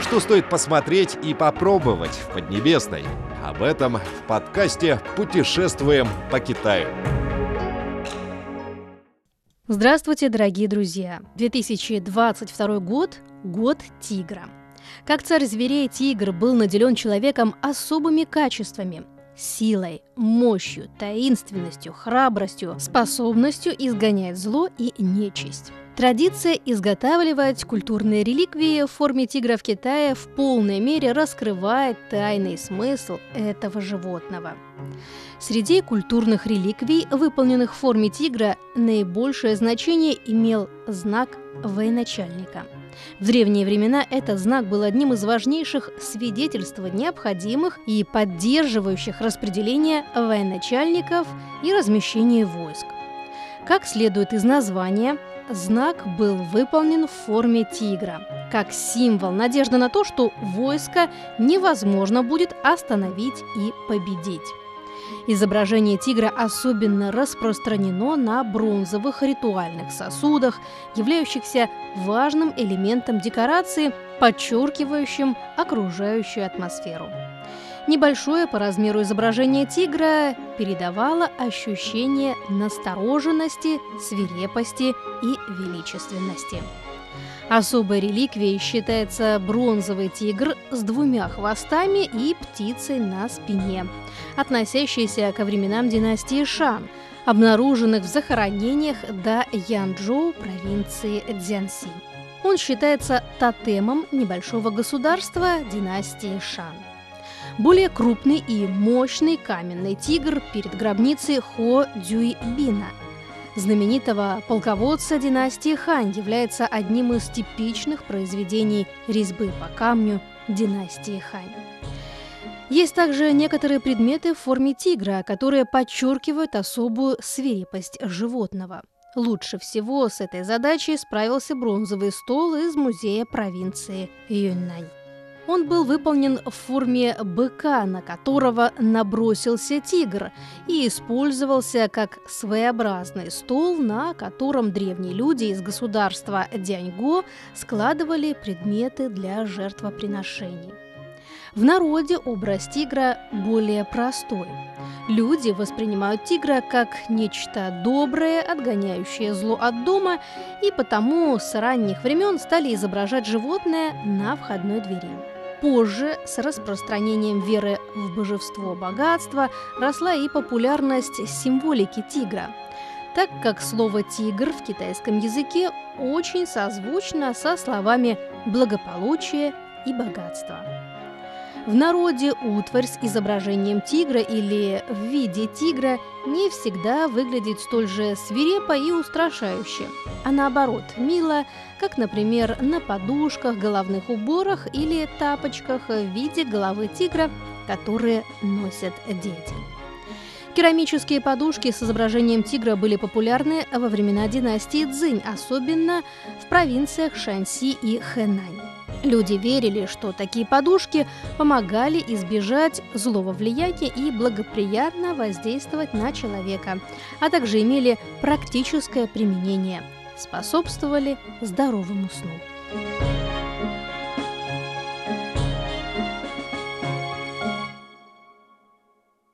Что стоит посмотреть и попробовать в Поднебесной? Об этом в подкасте «Путешествуем по Китаю». Здравствуйте, дорогие друзья! 2022 год – год тигра. Как царь зверей тигр был наделен человеком особыми качествами – силой, мощью, таинственностью, храбростью, способностью изгонять зло и нечисть. Традиция изготавливать культурные реликвии в форме тигра в Китае в полной мере раскрывает тайный смысл этого животного. Среди культурных реликвий, выполненных в форме тигра, наибольшее значение имел знак военачальника – в древние времена этот знак был одним из важнейших свидетельств необходимых и поддерживающих распределение военачальников и размещение войск. Как следует из названия, знак был выполнен в форме тигра, как символ надежды на то, что войско невозможно будет остановить и победить. Изображение тигра особенно распространено на бронзовых ритуальных сосудах, являющихся важным элементом декорации, подчеркивающим окружающую атмосферу. Небольшое по размеру изображение тигра передавало ощущение настороженности, свирепости и величественности. Особой реликвией считается бронзовый тигр с двумя хвостами и птицей на спине, относящийся ко временам династии Шан, обнаруженных в захоронениях до Янчжоу провинции Цзянси. Он считается тотемом небольшого государства династии Шан. Более крупный и мощный каменный тигр перед гробницей Хо Дюйбина – знаменитого полководца династии Хань является одним из типичных произведений резьбы по камню династии Хань. Есть также некоторые предметы в форме тигра, которые подчеркивают особую свирепость животного. Лучше всего с этой задачей справился бронзовый стол из музея провинции Юньнань. Он был выполнен в форме быка, на которого набросился тигр, и использовался как своеобразный стол, на котором древние люди из государства Дяньго складывали предметы для жертвоприношений. В народе образ тигра более простой. Люди воспринимают тигра как нечто доброе, отгоняющее зло от дома, и потому с ранних времен стали изображать животное на входной двери. Позже, с распространением веры в божество богатства, росла и популярность символики тигра, так как слово «тигр» в китайском языке очень созвучно со словами «благополучие» и «богатство». В народе утварь с изображением тигра или в виде тигра не всегда выглядит столь же свирепо и устрашающе, а наоборот, мило, как, например, на подушках, головных уборах или тапочках в виде головы тигра, которые носят дети. Керамические подушки с изображением тигра были популярны во времена династии Цзинь, особенно в провинциях Шанси и Хэнань. Люди верили, что такие подушки помогали избежать злого влияния и благоприятно воздействовать на человека, а также имели практическое применение, способствовали здоровому сну.